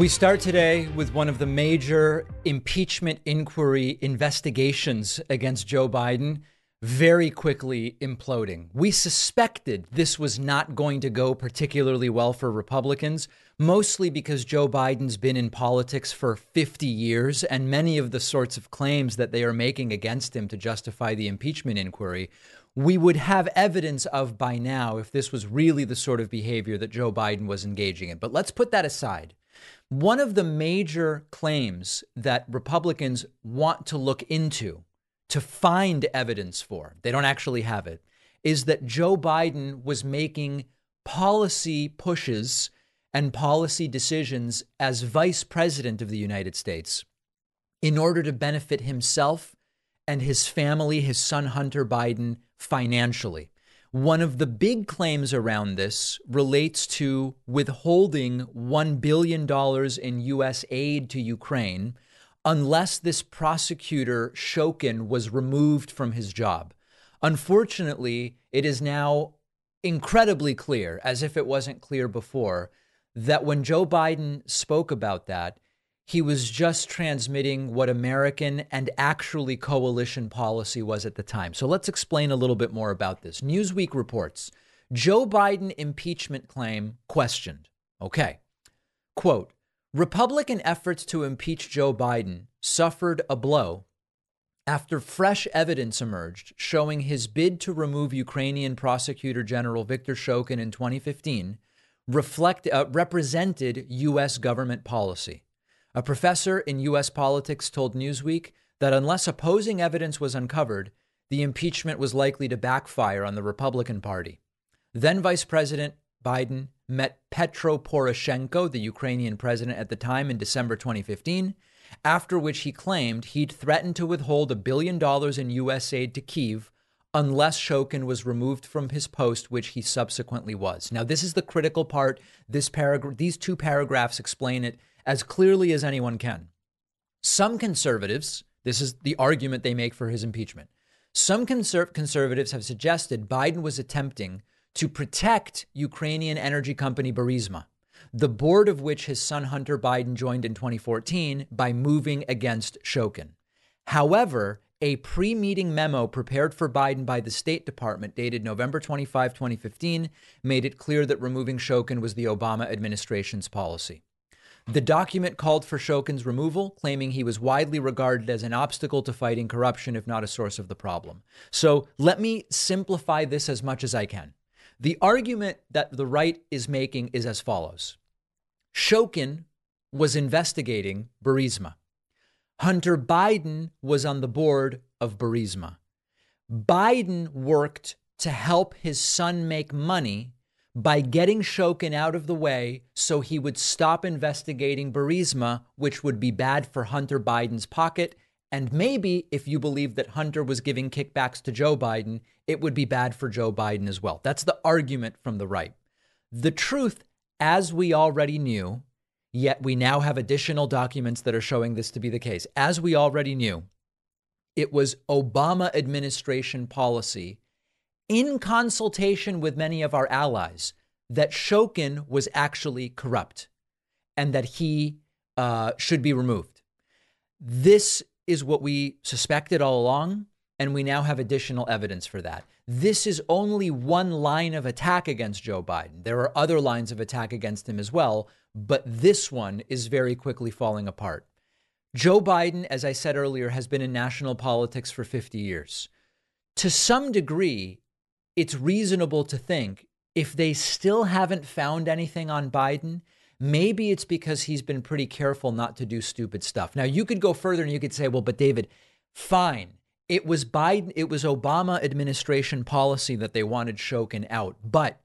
We start today with one of the major impeachment inquiry investigations against Joe Biden very quickly imploding. We suspected this was not going to go particularly well for Republicans, mostly because Joe Biden's been in politics for 50 years, and many of the sorts of claims that they are making against him to justify the impeachment inquiry, we would have evidence of by now if this was really the sort of behavior that Joe Biden was engaging in. But let's put that aside. One of the major claims that Republicans want to look into to find evidence for, they don't actually have it, is that Joe Biden was making policy pushes and policy decisions as vice president of the United States in order to benefit himself and his family, his son Hunter Biden, financially. One of the big claims around this relates to withholding $1 billion in U.S. aid to Ukraine unless this prosecutor, Shokin, was removed from his job. Unfortunately, it is now incredibly clear, as if it wasn't clear before, that when Joe Biden spoke about that, he was just transmitting what American and actually coalition policy was at the time. So let's explain a little bit more about this. Newsweek reports Joe Biden impeachment claim questioned. Okay. Quote Republican efforts to impeach Joe Biden suffered a blow after fresh evidence emerged showing his bid to remove Ukrainian prosecutor general Viktor Shokin in 2015 reflect, uh, represented U.S. government policy. A professor in U.S. politics told Newsweek that unless opposing evidence was uncovered, the impeachment was likely to backfire on the Republican Party. Then Vice President Biden met Petro Poroshenko, the Ukrainian president at the time, in December 2015, after which he claimed he'd threatened to withhold a billion dollars in U.S. aid to Kiev unless Shokin was removed from his post, which he subsequently was. Now, this is the critical part. This paragraph, these two paragraphs explain it as clearly as anyone can. Some conservatives, this is the argument they make for his impeachment. Some conser- conservatives have suggested Biden was attempting to protect Ukrainian energy company Burisma, the board of which his son Hunter Biden joined in 2014 by moving against Shokin. However, a pre meeting memo prepared for Biden by the State Department, dated November 25, 2015, made it clear that removing Shokin was the Obama administration's policy. The document called for Shokin's removal, claiming he was widely regarded as an obstacle to fighting corruption, if not a source of the problem. So let me simplify this as much as I can. The argument that the right is making is as follows Shokin was investigating Burisma. Hunter Biden was on the board of Burisma. Biden worked to help his son make money by getting Shokin out of the way so he would stop investigating Burisma, which would be bad for Hunter Biden's pocket. And maybe if you believe that Hunter was giving kickbacks to Joe Biden, it would be bad for Joe Biden as well. That's the argument from the right. The truth, as we already knew, yet we now have additional documents that are showing this to be the case. As we already knew, it was Obama administration policy in consultation with many of our allies that Shokin was actually corrupt and that he uh, should be removed. This is what we suspected all along, and we now have additional evidence for that. This is only one line of attack against Joe Biden. There are other lines of attack against him as well, but this one is very quickly falling apart. Joe Biden, as I said earlier, has been in national politics for 50 years. To some degree, it's reasonable to think if they still haven't found anything on Biden, maybe it's because he's been pretty careful not to do stupid stuff. Now, you could go further and you could say, well, but David, fine. It was Biden, it was Obama administration policy that they wanted Shokin out. But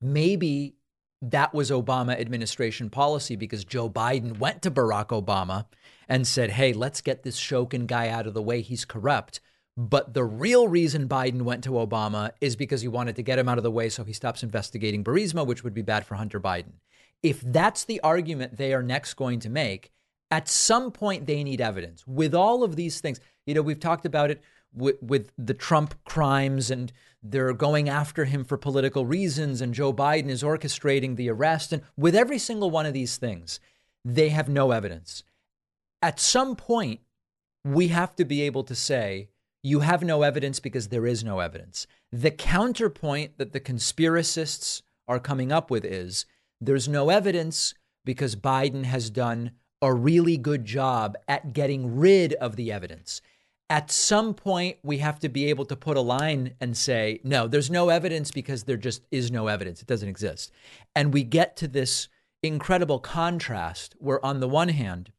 maybe that was Obama administration policy because Joe Biden went to Barack Obama and said, hey, let's get this Shokin guy out of the way. He's corrupt. But the real reason Biden went to Obama is because he wanted to get him out of the way so he stops investigating Burisma, which would be bad for Hunter Biden. If that's the argument they are next going to make, at some point they need evidence. With all of these things, you know, we've talked about it with, with the Trump crimes and they're going after him for political reasons, and Joe Biden is orchestrating the arrest. And with every single one of these things, they have no evidence. At some point, we have to be able to say, you have no evidence because there is no evidence. The counterpoint that the conspiracists are coming up with is there's no evidence because Biden has done a really good job at getting rid of the evidence. At some point, we have to be able to put a line and say, no, there's no evidence because there just is no evidence. It doesn't exist. And we get to this incredible contrast where, on the one hand,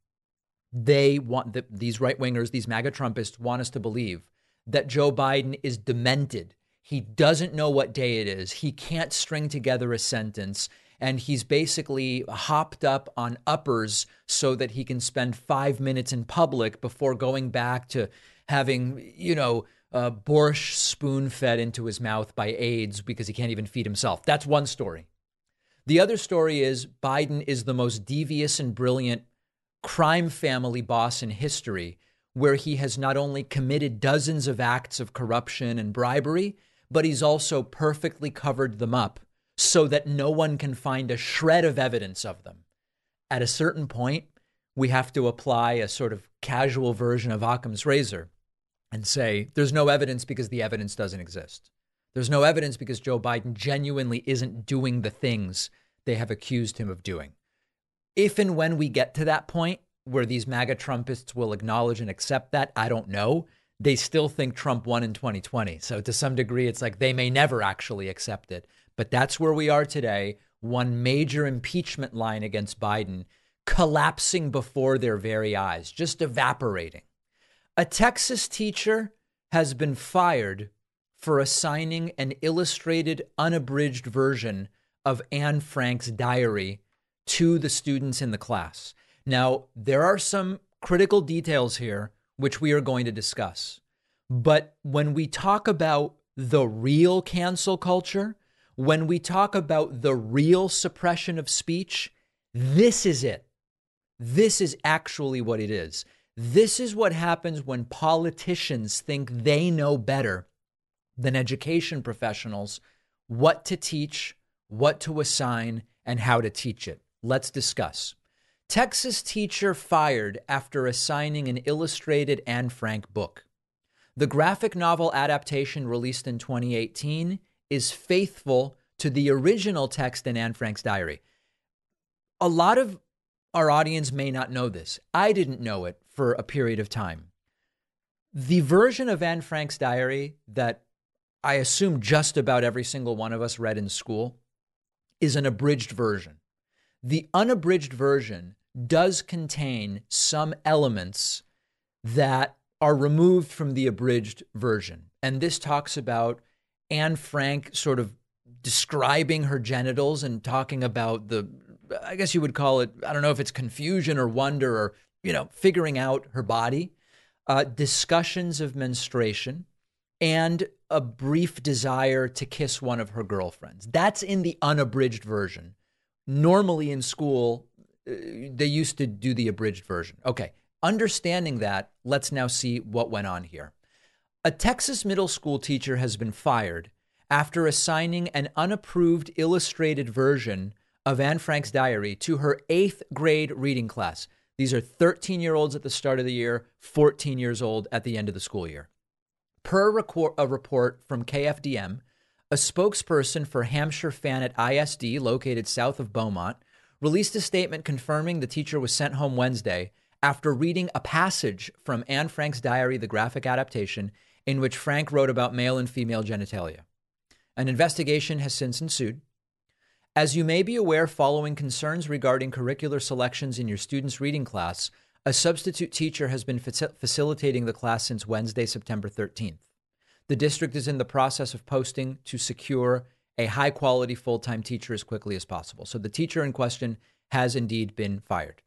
they want the, these right wingers, these MAGA Trumpists want us to believe that Joe Biden is demented. He doesn't know what day it is. He can't string together a sentence and he's basically hopped up on uppers so that he can spend five minutes in public before going back to having, you know, uh, borscht spoon fed into his mouth by aides because he can't even feed himself. That's one story. The other story is Biden is the most devious and brilliant crime family boss in history, where he has not only committed dozens of acts of corruption and bribery, but he's also perfectly covered them up so that no one can find a shred of evidence of them. At a certain point, we have to apply a sort of casual version of Occam's razor and say there's no evidence because the evidence doesn't exist. There's no evidence because Joe Biden genuinely isn't doing the things they have accused him of doing. If and when we get to that point where these MAGA Trumpists will acknowledge and accept that, I don't know. They still think Trump won in 2020. So to some degree, it's like they may never actually accept it. But that's where we are today. One major impeachment line against Biden collapsing before their very eyes, just evaporating. A Texas teacher has been fired for assigning an illustrated, unabridged version of Anne Frank's diary to the students in the class. Now, there are some critical details here which we are going to discuss. But when we talk about the real cancel culture, when we talk about the real suppression of speech, this is it. This is actually what it is. This is what happens when politicians think they know better than education professionals what to teach, what to assign, and how to teach it. Let's discuss. Texas teacher fired after assigning an illustrated Anne Frank book. The graphic novel adaptation released in 2018 is faithful to the original text in Anne Frank's diary. A lot of our audience may not know this. I didn't know it for a period of time. The version of Anne Frank's diary that I assume just about every single one of us read in school is an abridged version. The unabridged version does contain some elements that are removed from the abridged version. And this talks about Anne Frank sort of describing her genitals and talking about the, I guess you would call it, I don't know if it's confusion or wonder or, you know, figuring out her body, uh, discussions of menstruation, and a brief desire to kiss one of her girlfriends. That's in the unabridged version. Normally in school, uh, they used to do the abridged version. Okay, understanding that, let's now see what went on here. A Texas middle school teacher has been fired after assigning an unapproved illustrated version of Anne Frank's diary to her eighth grade reading class. These are 13 year olds at the start of the year, 14 years old at the end of the school year. Per a report from KFDM, a spokesperson for Hamshire Fannett ISD, located south of Beaumont, released a statement confirming the teacher was sent home Wednesday after reading a passage from Anne Frank's diary, the graphic adaptation, in which Frank wrote about male and female genitalia. An investigation has since ensued. As you may be aware, following concerns regarding curricular selections in your students' reading class, a substitute teacher has been facilitating the class since Wednesday, September 13th. The district is in the process of posting to secure a high quality full time teacher as quickly as possible. So the teacher in question has indeed been fired.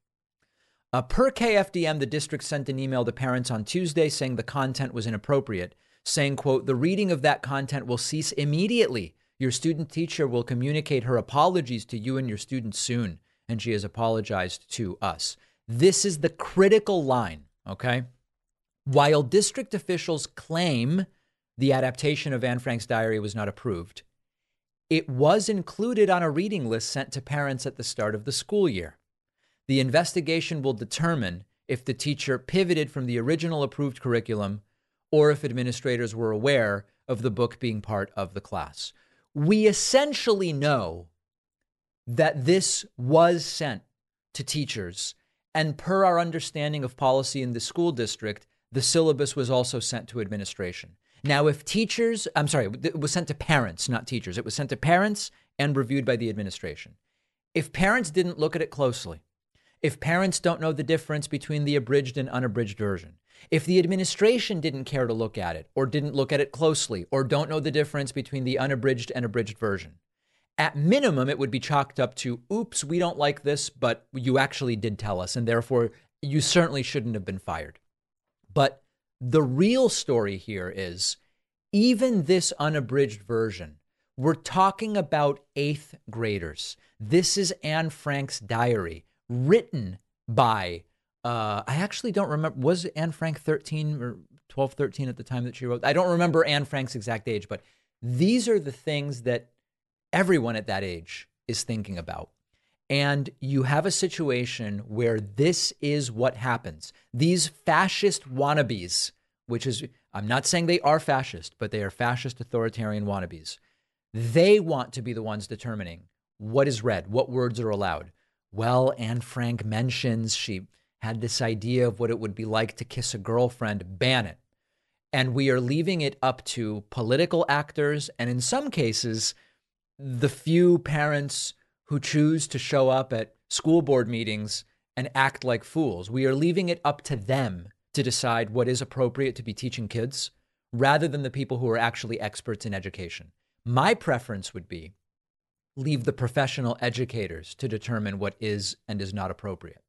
Uh, per KFDM, the district sent an email to parents on Tuesday saying the content was inappropriate saying, quote, the reading of that content will cease immediately. Your student teacher will communicate her apologies to you and your students soon. And she has apologized to us. This is the critical line, okay? While district officials claim the adaptation of Anne Frank's diary was not approved, it was included on a reading list sent to parents at the start of the school year. The investigation will determine if the teacher pivoted from the original approved curriculum or if administrators were aware of the book being part of the class. We essentially know that this was sent to teachers. And per our understanding of policy in the school district, the syllabus was also sent to administration. Now, if teachers, I'm sorry, it was sent to parents, not teachers. It was sent to parents and reviewed by the administration. If parents didn't look at it closely, if parents don't know the difference between the abridged and unabridged version, if the administration didn't care to look at it or didn't look at it closely or don't know the difference between the unabridged and abridged version, at minimum, it would be chalked up to, oops, we don't like this, but you actually did tell us, and therefore you certainly shouldn't have been fired. But the real story here is even this unabridged version, we're talking about eighth graders. This is Anne Frank's diary, written by, uh, I actually don't remember, was Anne Frank 13 or 12, 13 at the time that she wrote? I don't remember Anne Frank's exact age, but these are the things that everyone at that age is thinking about. And you have a situation where this is what happens. These fascist wannabes, which is, I'm not saying they are fascist, but they are fascist authoritarian wannabes. They want to be the ones determining what is read, what words are allowed. Well, Anne Frank mentions she had this idea of what it would be like to kiss a girlfriend, ban it. And we are leaving it up to political actors and, in some cases, the few parents who choose to show up at school board meetings and act like fools. We are leaving it up to them to decide what is appropriate to be teaching kids rather than the people who are actually experts in education. My preference would be leave the professional educators to determine what is and is not appropriate.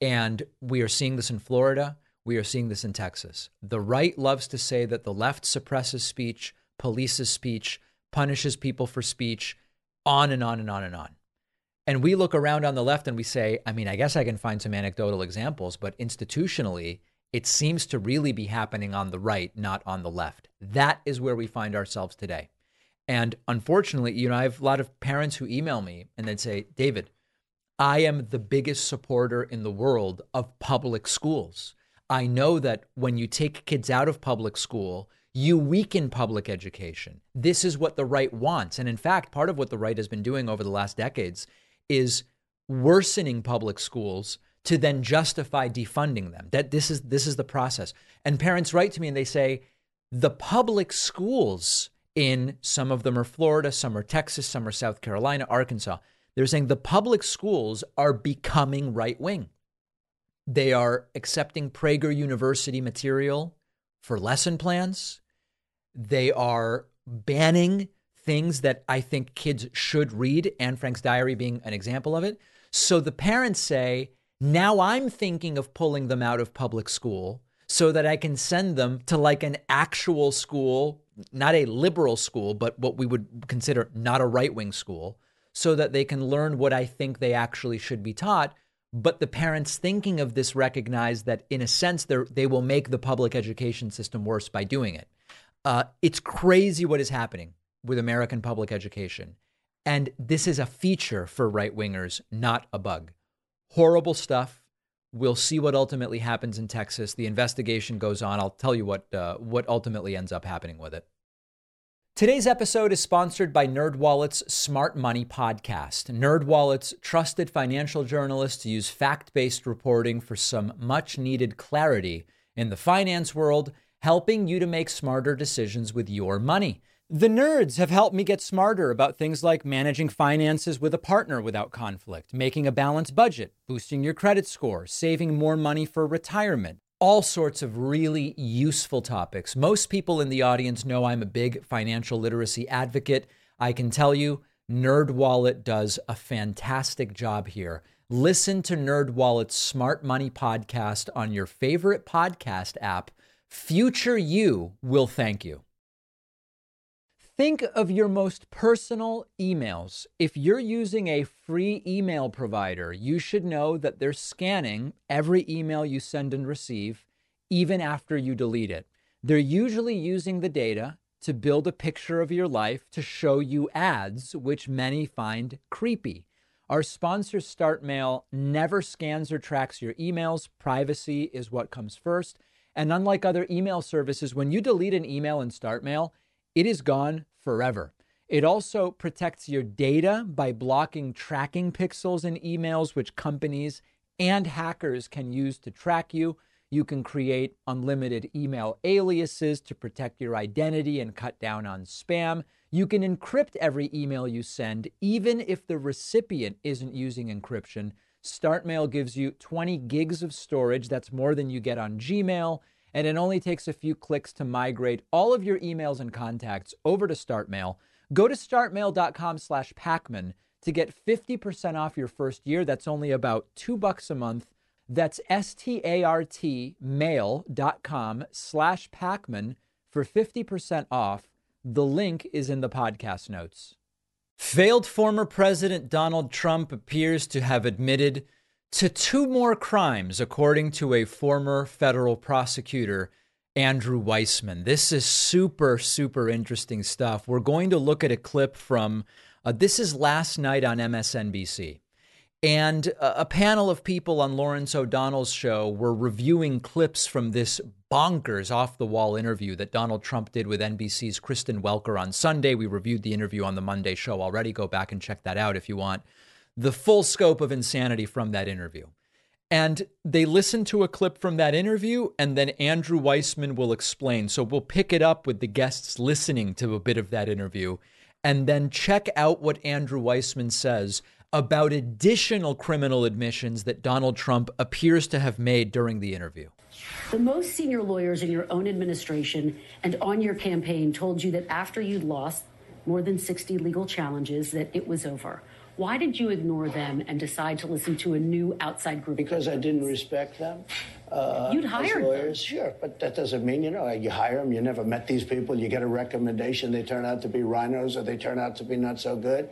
And we are seeing this in Florida. We are seeing this in Texas. The right loves to say that the left suppresses speech, polices speech, punishes people for speech, on and on and on and on. And we look around on the left and we say, I mean, I guess I can find some anecdotal examples, but institutionally, it seems to really be happening on the right, not on the left. That is where we find ourselves today. And unfortunately, you know, I have a lot of parents who email me and they'd say, David, I am the biggest supporter in the world of public schools. I know that when you take kids out of public school, you weaken public education. This is what the right wants. And in fact, part of what the right has been doing over the last decades is worsening public schools to then justify defunding them. That this is this is the process. And parents write to me and they say the public schools in some of them are Florida, some are Texas, some are South Carolina, Arkansas. They're saying the public schools are becoming right wing. They are accepting Prager University material for lesson plans. They are banning things that I think kids should read, Anne Frank's diary being an example of it. So the parents say, now I'm thinking of pulling them out of public school so that I can send them to like an actual school, not a liberal school, but what we would consider not a right wing school, so that they can learn what I think they actually should be taught. But the parents thinking of this recognize that, in a sense, they will make the public education system worse by doing it. Uh, it's crazy what is happening with American public education. And this is a feature for right wingers, not a bug. Horrible stuff. We'll see what ultimately happens in Texas. The investigation goes on. I'll tell you what, uh, what ultimately ends up happening with it. Today's episode is sponsored by NerdWallet's Smart Money podcast. NerdWallet's trusted financial journalists use fact-based reporting for some much-needed clarity in the finance world helping you to make smarter decisions with your money. The nerds have helped me get smarter about things like managing finances with a partner without conflict, making a balanced budget, boosting your credit score, saving more money for retirement. All sorts of really useful topics. Most people in the audience know I'm a big financial literacy advocate. I can tell you, NerdWallet does a fantastic job here. Listen to NerdWallet's Smart Money podcast on your favorite podcast app Future you will thank you. Think of your most personal emails. If you're using a free email provider, you should know that they're scanning every email you send and receive, even after you delete it. They're usually using the data to build a picture of your life to show you ads, which many find creepy. Our sponsor, StartMail, never scans or tracks your emails. Privacy is what comes first. And unlike other email services, when you delete an email in StartMail, it is gone forever. It also protects your data by blocking tracking pixels in emails, which companies and hackers can use to track you. You can create unlimited email aliases to protect your identity and cut down on spam. You can encrypt every email you send, even if the recipient isn't using encryption. StartMail gives you 20 gigs of storage. That's more than you get on Gmail. And it only takes a few clicks to migrate all of your emails and contacts over to StartMail. Go to startmail.com slash Pakman to get 50% off your first year. That's only about two bucks a month. That's S-T-A-R-T mail.com slash Pakman for 50% off. The link is in the podcast notes. Failed former President Donald Trump appears to have admitted to two more crimes, according to a former federal prosecutor, Andrew Weissmann. This is super, super interesting stuff. We're going to look at a clip from uh, this is last night on MSNBC. And a, a panel of people on Lawrence O'Donnell's show were reviewing clips from this bonkers off the wall interview that Donald Trump did with NBC's Kristen Welker on Sunday. We reviewed the interview on the Monday show already. Go back and check that out if you want the full scope of insanity from that interview. And they listen to a clip from that interview, and then Andrew Weissmann will explain. So we'll pick it up with the guests listening to a bit of that interview, and then check out what Andrew Weissmann says about additional criminal admissions that Donald Trump appears to have made during the interview. The most senior lawyers in your own administration and on your campaign told you that after you'd lost more than 60 legal challenges that it was over. Why did you ignore them and decide to listen to a new outside group? Because I didn't respect them. Uh, You'd hire lawyers, them. sure, but that doesn't mean you know you hire them. You never met these people. You get a recommendation. They turn out to be RINOs, or they turn out to be not so good.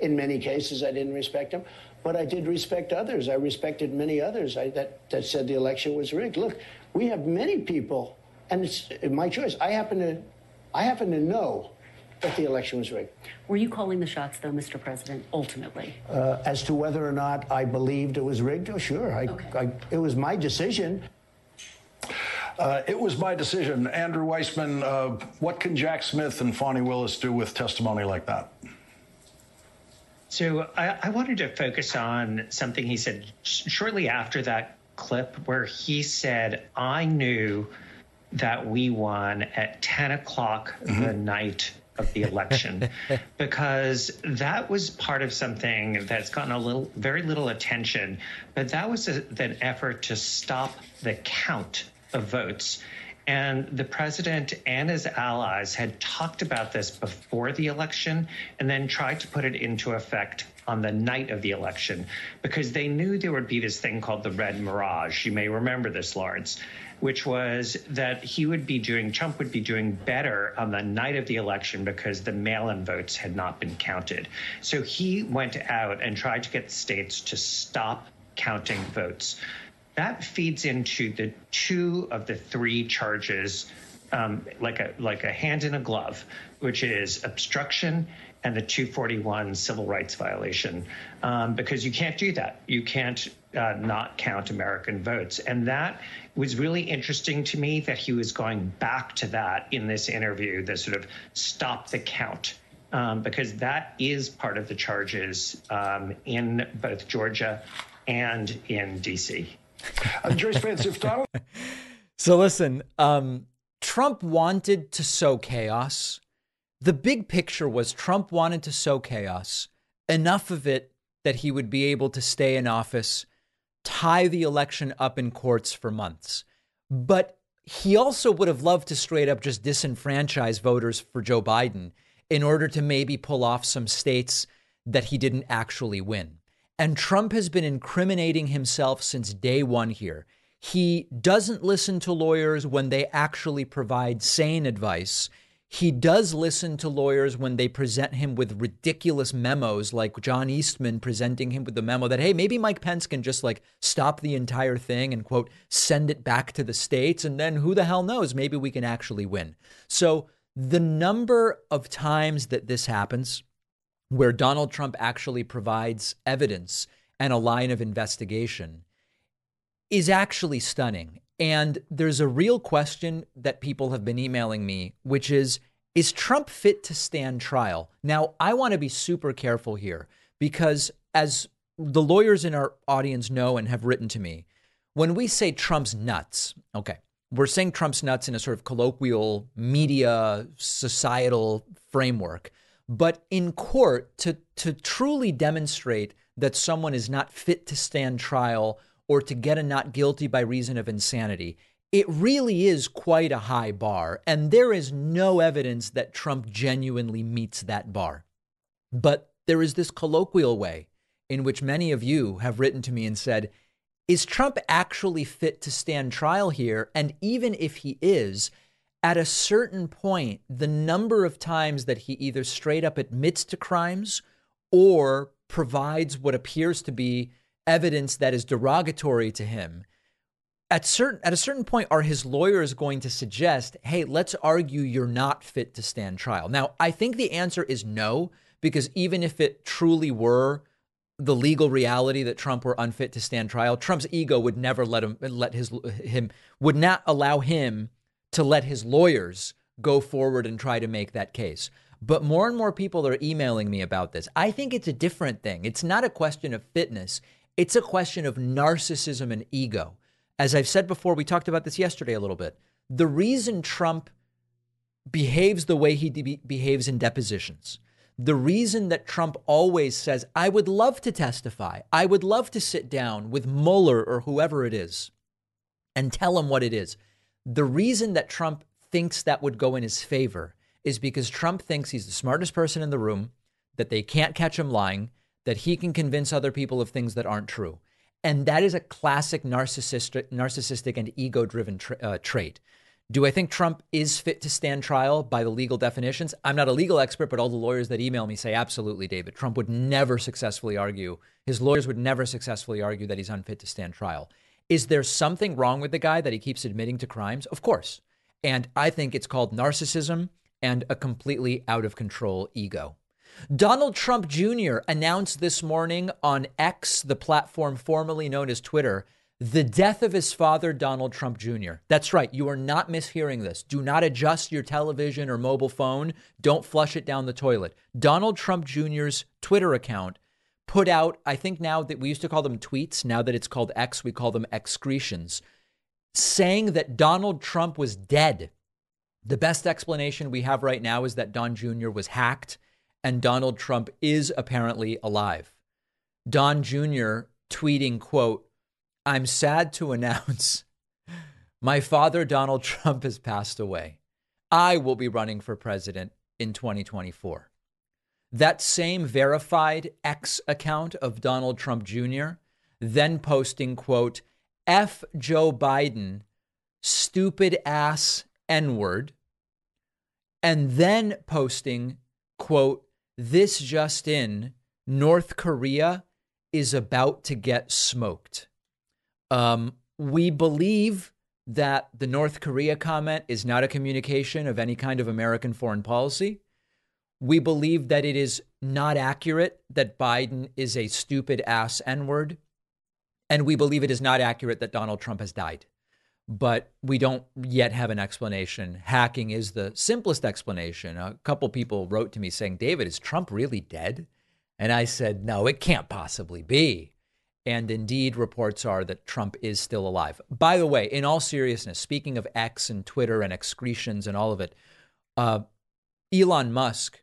In many cases, I didn't respect them, but I did respect others. I respected many others I, that that said the election was rigged. Look, we have many people, and it's my choice. I happen to, I happen to know that the election was rigged. Were you calling the shots, though, Mr. President, ultimately? Uh, as to whether or not I believed it was rigged, oh, sure. I, okay. I, it was my decision. Uh, it was my decision. Andrew Weissmann, uh, what can Jack Smith and Fani Willis do with testimony like that? So I, I wanted to focus on something he said sh- shortly after that clip, where he said, I knew that we won at 10 o'clock mm-hmm. the night of the election. Because that was part of something that's gotten a little very little attention but that was a, an effort to stop the count of votes. And the president and his allies had talked about this before the election and then tried to put it into effect on the night of the election because they knew there would be this thing called the red mirage. You may remember this, Lawrence which was that he would be doing, Trump would be doing better on the night of the election because the mail in votes had not been counted. So he went out and tried to get states to stop counting votes. That feeds into the two of the three charges, um, like a like a hand in a glove, which is obstruction and the 241 civil rights violation, um, because you can't do that. You can't uh, not count American votes. And that was really interesting to me that he was going back to that in this interview, the sort of stop the count. Um, because that is part of the charges um, in both Georgia and in DC. Uh, Joyce Vance, if Donald. So listen, um, Trump wanted to sow chaos. The big picture was Trump wanted to sow chaos, enough of it that he would be able to stay in office tie the election up in courts for months. But he also would have loved to straight up just disenfranchise voters for Joe Biden in order to maybe pull off some states that he didn't actually win. And Trump has been incriminating himself since day one here. He doesn't listen to lawyers when they actually provide sane advice. He does listen to lawyers when they present him with ridiculous memos, like John Eastman presenting him with the memo that, hey, maybe Mike Pence can just like stop the entire thing and, quote, send it back to the states. And then who the hell knows? Maybe we can actually win. So the number of times that this happens, where Donald Trump actually provides evidence and a line of investigation, is actually stunning. And there's a real question that people have been emailing me, which is Is Trump fit to stand trial? Now, I want to be super careful here because, as the lawyers in our audience know and have written to me, when we say Trump's nuts, okay, we're saying Trump's nuts in a sort of colloquial media societal framework. But in court, to, to truly demonstrate that someone is not fit to stand trial or to get a not guilty by reason of insanity, it really is quite a high bar. And there is no evidence that Trump genuinely meets that bar. But there is this colloquial way in which many of you have written to me and said, is Trump actually fit to stand trial here? And even if he is, at a certain point, the number of times that he either straight up admits to crimes or provides what appears to be evidence that is derogatory to him at certain at a certain point are his lawyers going to suggest hey let's argue you're not fit to stand trial now i think the answer is no because even if it truly were the legal reality that Trump were unfit to stand trial, Trump's ego would never let him let his him would not allow him to let his lawyers go forward and try to make that case. But more and more people are emailing me about this. I think it's a different thing. It's not a question of fitness. It's a question of narcissism and ego. As I've said before, we talked about this yesterday a little bit. The reason Trump behaves the way he de- behaves in depositions, the reason that Trump always says, I would love to testify, I would love to sit down with Mueller or whoever it is and tell him what it is. The reason that Trump thinks that would go in his favor is because Trump thinks he's the smartest person in the room, that they can't catch him lying, that he can convince other people of things that aren't true. And that is a classic narcissistic, narcissistic and ego driven tra- uh, trait. Do I think Trump is fit to stand trial by the legal definitions? I'm not a legal expert, but all the lawyers that email me say absolutely, David. Trump would never successfully argue, his lawyers would never successfully argue that he's unfit to stand trial. Is there something wrong with the guy that he keeps admitting to crimes? Of course. And I think it's called narcissism and a completely out of control ego. Donald Trump Jr. announced this morning on X, the platform formerly known as Twitter, the death of his father, Donald Trump Jr. That's right. You are not mishearing this. Do not adjust your television or mobile phone. Don't flush it down the toilet. Donald Trump Jr.'s Twitter account put out, I think now that we used to call them tweets, now that it's called X, we call them excretions, saying that Donald Trump was dead. The best explanation we have right now is that Don Jr. was hacked and Donald Trump is apparently alive. Don Jr. tweeting, quote, I'm sad to announce my father, Donald Trump, has passed away. I will be running for president in 2024. That same verified X account of Donald Trump Jr. then posting, quote, F Joe Biden, stupid ass N word, and then posting, quote, this just in, North Korea is about to get smoked. Um, we believe that the North Korea comment is not a communication of any kind of American foreign policy. We believe that it is not accurate that Biden is a stupid ass N word. And we believe it is not accurate that Donald Trump has died. But we don't yet have an explanation. Hacking is the simplest explanation. A couple people wrote to me saying, David, is Trump really dead? And I said, no, it can't possibly be. And indeed, reports are that Trump is still alive. By the way, in all seriousness, speaking of X and Twitter and excretions and all of it, uh, Elon Musk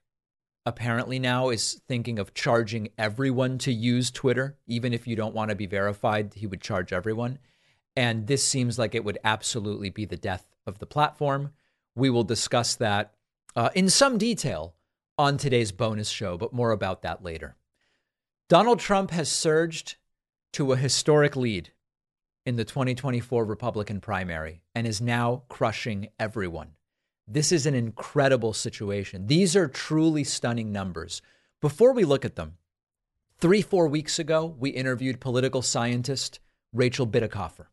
apparently now is thinking of charging everyone to use Twitter. Even if you don't want to be verified, he would charge everyone. And this seems like it would absolutely be the death of the platform. We will discuss that uh, in some detail on today's bonus show, but more about that later. Donald Trump has surged to a historic lead in the 2024 Republican primary and is now crushing everyone. This is an incredible situation. These are truly stunning numbers. Before we look at them, three, four weeks ago, we interviewed political scientist Rachel Bitecofer.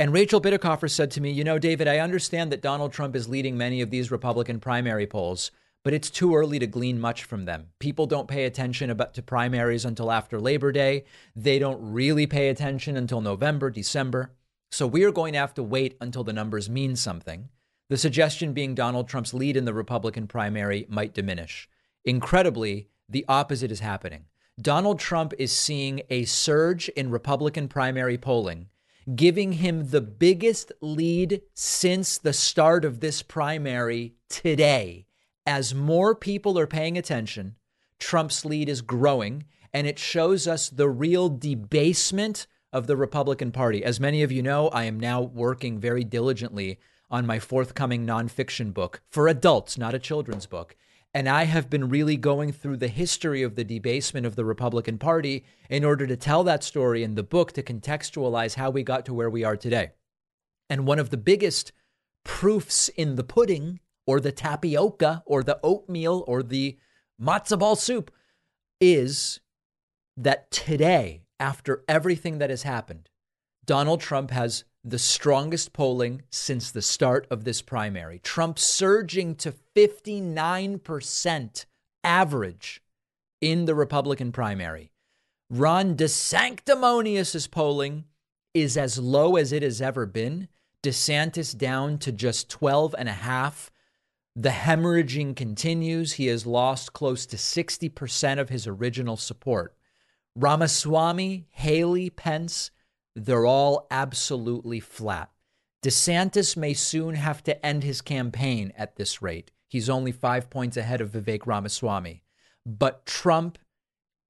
And Rachel Bitecofer said to me, You know, David, I understand that Donald Trump is leading many of these Republican primary polls, but it's too early to glean much from them. People don't pay attention about to primaries until after Labor Day. They don't really pay attention until November, December. So we are going to have to wait until the numbers mean something. The suggestion being Donald Trump's lead in the Republican primary might diminish. Incredibly, the opposite is happening. Donald Trump is seeing a surge in Republican primary polling, giving him the biggest lead since the start of this primary today. As more people are paying attention, Trump's lead is growing, and it shows us the real debasement of the Republican Party. As many of you know, I am now working very diligently on my forthcoming nonfiction book for adults, not a children's book. And I have been really going through the history of the debasement of the Republican Party in order to tell that story in the book to contextualize how we got to where we are today. And one of the biggest proofs in the pudding or the tapioca or the oatmeal or the matzo ball soup is that today, after everything that has happened, Donald Trump has the strongest polling since the start of this primary. Trump surging to 59% average in the Republican primary. Ron DeSanctimonious' polling is as low as it has ever been. DeSantis down to just 12 and a half. The hemorrhaging continues. He has lost close to 60% of his original support. Ramaswamy, Haley, Pence, they're all absolutely flat. DeSantis may soon have to end his campaign at this rate. He's only five points ahead of Vivek Ramaswamy. But Trump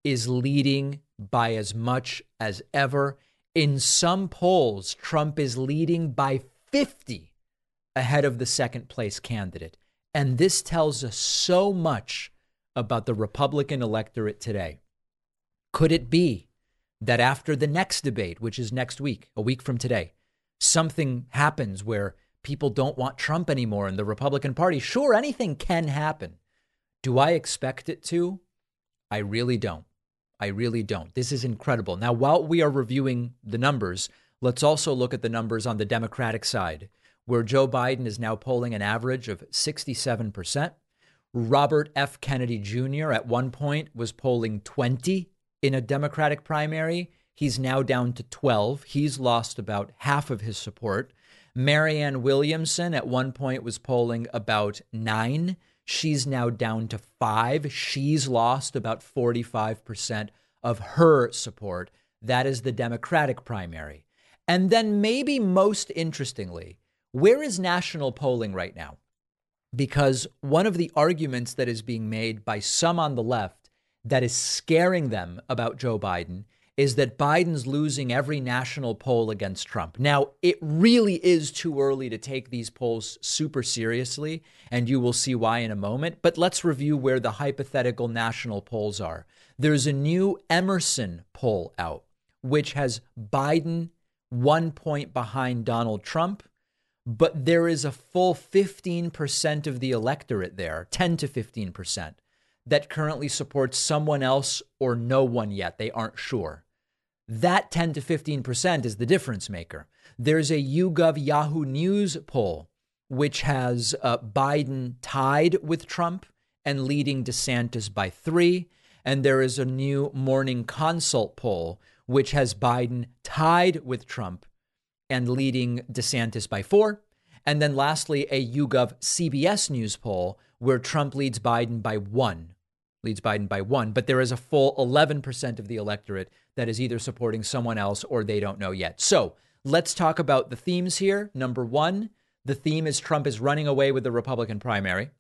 is leading by as much as ever. In some polls, Trump is leading by 50 ahead of the second place candidate. And this tells us so much about the Republican electorate today. Could it be that after the next debate, which is next week, a week from today, something happens where people don't want Trump anymore in the Republican Party. Sure, anything can happen. Do I expect it to? I really don't. I really don't. This is incredible. Now, while we are reviewing the numbers, let's also look at the numbers on the Democratic side, where Joe Biden is now polling an average of 67%. Robert F. Kennedy Jr. at one point was polling 20 in a Democratic primary. He's now down to 12. He's lost about half of his support. Marianne Williamson at one point was polling about nine. She's now down to five. She's lost about 45% of her support. That is the Democratic primary. And then, maybe most interestingly, where is national polling right now? Because one of the arguments that is being made by some on the left that is scaring them about Joe Biden is that Biden's losing every national poll against Trump. Now, it really is too early to take these polls super seriously, and you will see why in a moment. But let's review where the hypothetical national polls are. There's a new Emerson poll out, which has Biden one point behind Donald Trump, but there is a full 15% of the electorate there, 10 to 15% that currently supports someone else or no one yet. They aren't sure. That 10 to 15% is the difference maker. There's a YouGov Yahoo News poll, which has uh, Biden tied with Trump and leading DeSantis by three. And there is a new Morning Consult poll, which has Biden tied with Trump and leading DeSantis by four. And then lastly, a YouGov CBS News poll where Trump leads Biden by one leads Biden by one, but there is a full 11% of the electorate that is either supporting someone else or they don't know yet. So let's talk about the themes here. Number one, the theme is Trump is running away with the Republican primary.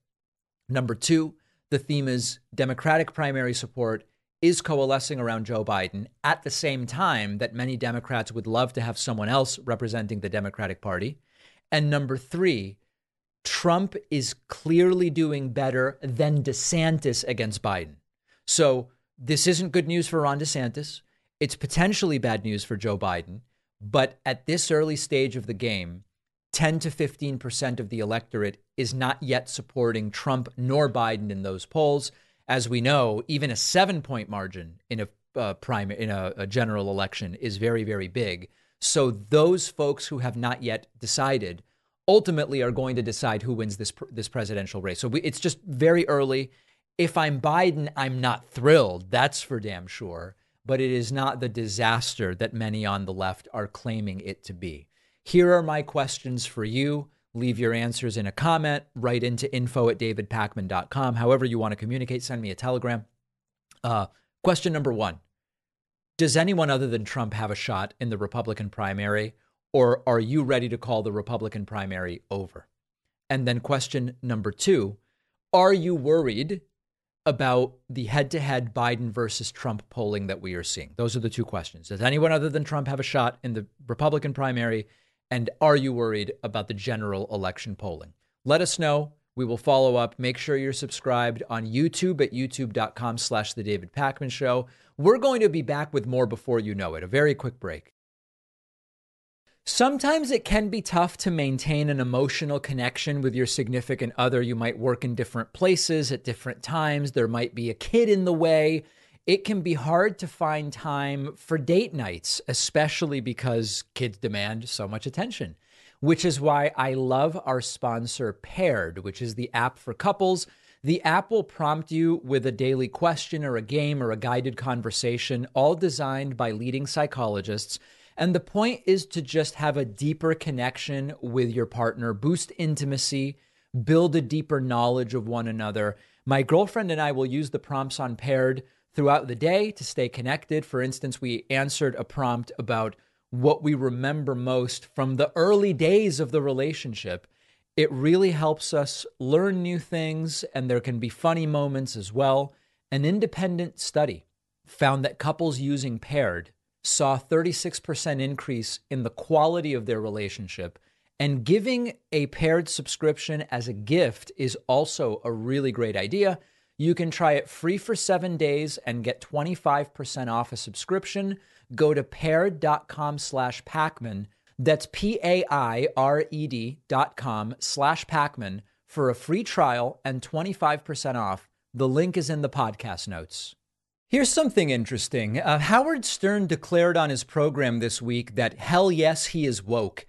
Number two, the theme is Democratic primary support is coalescing around Joe Biden at the same time that many Democrats would love to have someone else representing the Democratic Party. And number three, Trump is clearly doing better than DeSantis against Biden. So this isn't good news for Ron DeSantis. It's potentially bad news for Joe Biden. But at this early stage of the game, 10 to 15% of the electorate is not yet supporting Trump nor Biden in those polls. As we know, even a seven point margin in a uh, prime in a, a general election is very, very big. So those folks who have not yet decided ultimately are going to decide who wins this this presidential race. So we, it's just very early. If I'm Biden, I'm not thrilled. That's for damn sure. But it is not the disaster that many on the left are claiming it to be. Here are my questions for you. Leave your answers in a comment, write into info at davidpakman.com. However, you want to communicate, send me a telegram. Uh, question number one Does anyone other than Trump have a shot in the Republican primary? Or are you ready to call the Republican primary over? And then question number two Are you worried about the head to head Biden versus Trump polling that we are seeing? Those are the two questions. Does anyone other than Trump have a shot in the Republican primary? And are you worried about the general election polling? Let us know. We will follow up. Make sure you're subscribed on YouTube at youtube.com slash the David Pakman Show. We're going to be back with more before you know it. A very quick break. Sometimes it can be tough to maintain an emotional connection with your significant other. You might work in different places at different times. There might be a kid in the way. It can be hard to find time for date nights, especially because kids demand so much attention, which is why I love our sponsor, Paired, which is the app for couples. The app will prompt you with a daily question or a game or a guided conversation, all designed by leading psychologists and the point is to just have a deeper connection with your partner, boost intimacy, build a deeper knowledge of one another. My girlfriend and I will use the prompts on paired throughout the day to stay connected. For instance, we answered a prompt about what we remember most from the early days of the relationship. It really helps us learn new things, and there can be funny moments as well. An independent study found that couples using paired saw 36% increase in the quality of their relationship. And giving a paired subscription as a gift is also a really great idea. You can try it free for seven days and get 25% off a subscription. Go to paired.com slash Pakman. That's P A I R E D dot com slash Pakman for a free trial and 25% off. The link is in the podcast notes. Here's something interesting. Uh, Howard Stern declared on his program this week that hell yes, he is woke.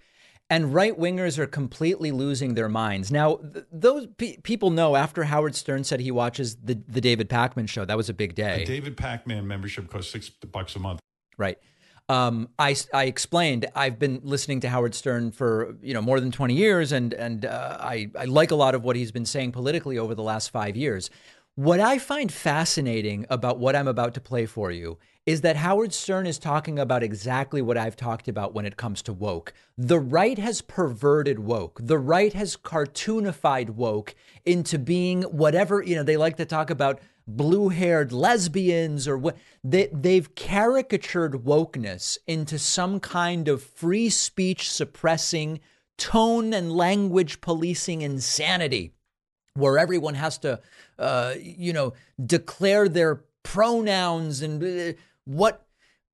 And right wingers are completely losing their minds. Now, th- those pe- people know after Howard Stern said he watches the, the David Pakman show, that was a big day. A David Pakman membership costs six bucks a month. Right. Um, I, I explained I've been listening to Howard Stern for you know more than 20 years, and and uh, I, I like a lot of what he's been saying politically over the last five years. What I find fascinating about what I'm about to play for you is that Howard Stern is talking about exactly what I've talked about when it comes to woke. The right has perverted woke. The right has cartoonified woke into being whatever, you know, they like to talk about blue-haired lesbians or what they they've caricatured wokeness into some kind of free speech suppressing tone and language policing insanity where everyone has to, uh, you know, declare their pronouns and uh, what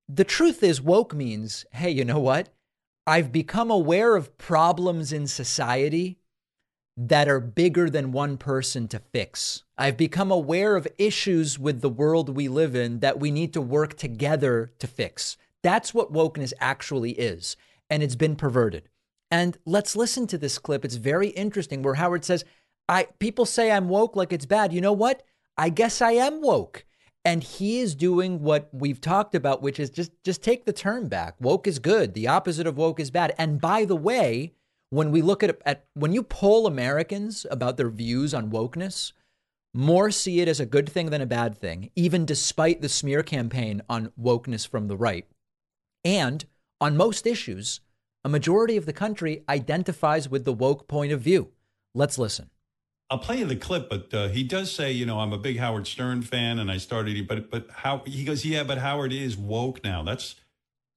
the truth is woke means, hey, you know what? I've become aware of problems in society that are bigger than one person to fix. I've become aware of issues with the world we live in that we need to work together to fix. That's what wokeness actually is. And it's been perverted. And let's listen to this clip. It's very interesting where Howard says, I people say I'm woke like it's bad. You know what? I guess I am woke. And he is doing what we've talked about, which is just just take the term back. Woke is good. The opposite of woke is bad. And by the way, when we look at, at when you poll Americans about their views on wokeness, more see it as a good thing than a bad thing, even despite the smear campaign on wokeness from the right. And on most issues, a majority of the country identifies with the woke point of view. Let's listen. I'll play you the clip, but uh, he does say, you know, I'm a big Howard Stern fan, and I started, but but how he goes, yeah, but Howard is woke now. That's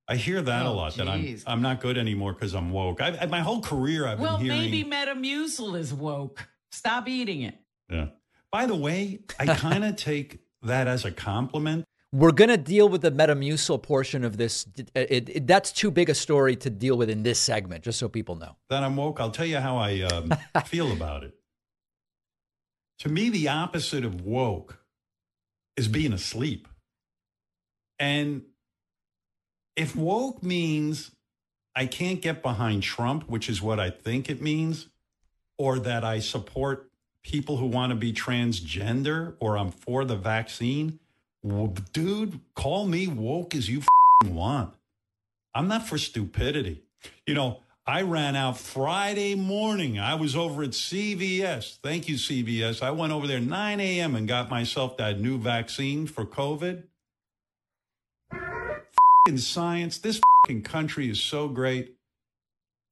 I hear that Oh, a lot. That I'm. I'm not good anymore because I'm woke. I, I, my whole career, I've Well, been hearing. Well, maybe Metamucil is woke. Stop eating it. Yeah. By the way, I kind of take that as a compliment. We're going to deal with the Metamucil portion of this. It, it, that's too big a story to deal with in this segment, just so people know. that I'm woke. I'll tell you how I um, feel about it. To me, the opposite of woke is being asleep. And if woke means I can't get behind Trump, which is what I think it means, or that I support people who want to be transgender or I'm for the vaccine. Well, dude, call me woke as you want. I'm not for stupidity. You know, I ran out Friday morning. I was over at CVS. Thank you, CVS. I went over there 9 a.m. and got myself that new vaccine for COVID. F***ing science. This f***ing country is so great.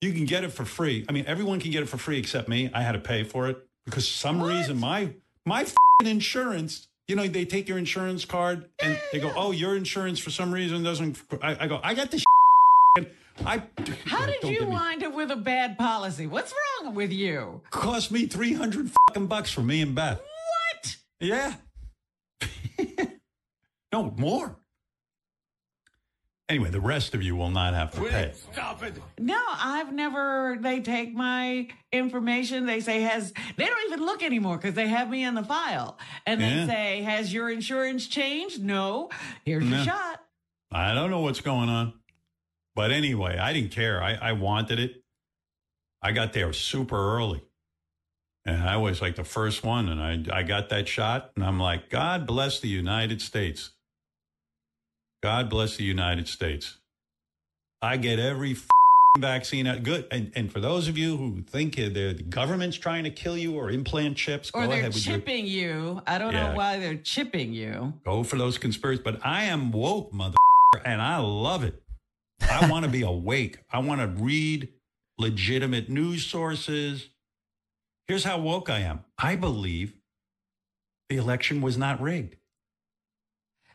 You can get it for free. I mean, everyone can get it for free except me. I had to pay for it because some what? reason my my f***ing insurance you know, they take your insurance card and they go, "Oh, your insurance for some reason doesn't." I, I go, "I got this." I. How did you wind up with a bad policy? What's wrong with you? Cost me three hundred fucking bucks for me and Beth. What? Yeah. no more. Anyway, the rest of you will not have to pay. Stop it. No, I've never. They take my information. They say has. They don't even look anymore because they have me in the file, and they yeah. say, "Has your insurance changed?" No. Here's no. your shot. I don't know what's going on, but anyway, I didn't care. I, I wanted it. I got there super early, and I was like the first one, and I I got that shot, and I'm like, God bless the United States. God bless the United States. I get every vaccine out. Good. And, and for those of you who think the government's trying to kill you or implant chips, or they're chipping your, you. I don't yeah. know why they're chipping you. Go for those conspiracies. But I am woke, mother, and I love it. I want to be awake. I want to read legitimate news sources. Here's how woke I am. I believe the election was not rigged.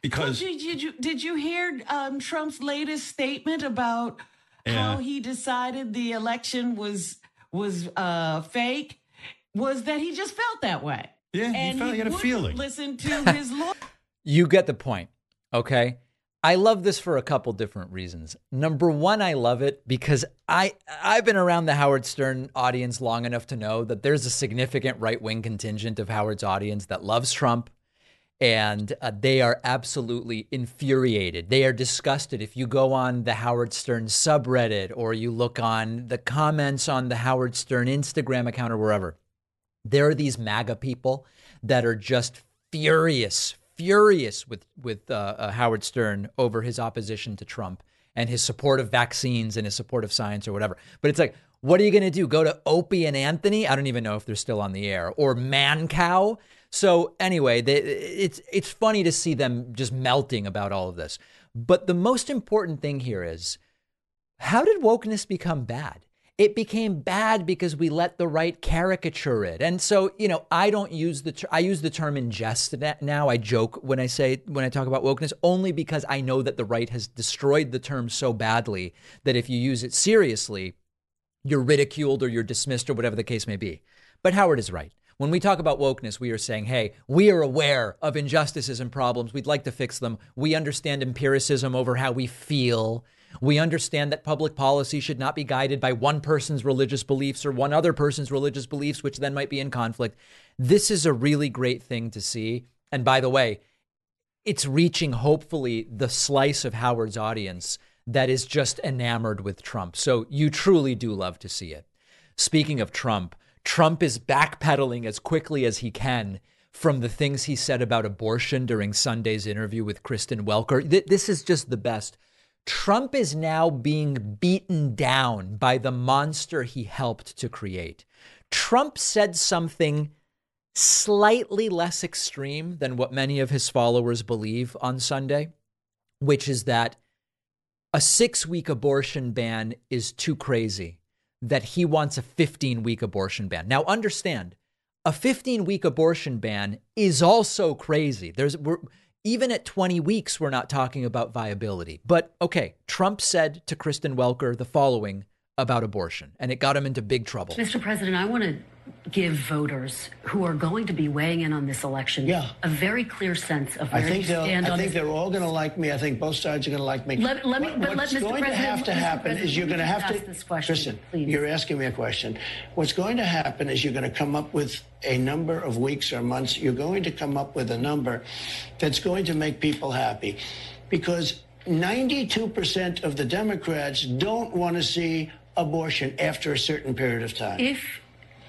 Because did you, did you, did you hear um, Trump's latest statement about yeah. how he decided the election was was uh, fake? Was that he just felt that way? Yeah, and he, felt, he, he had a feeling. Listen to his lawyer. You get the point, okay? I love this for a couple different reasons. Number one, I love it because I I've been around the Howard Stern audience long enough to know that there's a significant right wing contingent of Howard's audience that loves Trump, and uh, they are absolutely infuriated. They are disgusted. If you go on the Howard Stern subreddit or you look on the comments on the Howard Stern Instagram account or wherever, there are these MAGA people that are just furious, furious with with uh, uh, Howard Stern over his opposition to Trump and his support of vaccines and his support of science or whatever. But it's like, what are you going to do? Go to Opie and Anthony? I don't even know if they're still on the air or Mancow. So anyway, they, it's it's funny to see them just melting about all of this. But the most important thing here is how did wokeness become bad? It became bad because we let the right caricature it. And so, you know, I don't use the ter- I use the term in jest now. I joke when I say when I talk about wokeness only because I know that the right has destroyed the term so badly that if you use it seriously, you're ridiculed or you're dismissed or whatever the case may be. But Howard is right. When we talk about wokeness, we are saying, hey, we are aware of injustices and problems. We'd like to fix them. We understand empiricism over how we feel. We understand that public policy should not be guided by one person's religious beliefs or one other person's religious beliefs, which then might be in conflict. This is a really great thing to see. And by the way, it's reaching hopefully the slice of Howard's audience that is just enamored with Trump. So you truly do love to see it. Speaking of Trump, Trump is backpedaling as quickly as he can from the things he said about abortion during Sunday's interview with Kristen Welker. This is just the best. Trump is now being beaten down by the monster he helped to create. Trump said something slightly less extreme than what many of his followers believe on Sunday, which is that a six week abortion ban is too crazy that he wants a 15 week abortion ban. Now, understand, a 15 week abortion ban is also crazy. There's we're, even at 20 weeks, we're not talking about viability. But okay, Trump said to Kristen Welker the following about abortion, and it got him into big trouble. Mr. President, I want to give voters who are going to be weighing in on this election yeah. a very clear sense of where I think you stand I think they're all going to like me. I think both sides are going to like me. Let, let me, what, but what's let, going Mr. to have to Mr. happen President, is you're going to have to. This question, listen, please. you're asking me a question. What's going to happen is you're going to come up with a number of weeks or months. You're going to come up with a number that's going to make people happy, because 92% of the Democrats don't want to see abortion after a certain period of time. If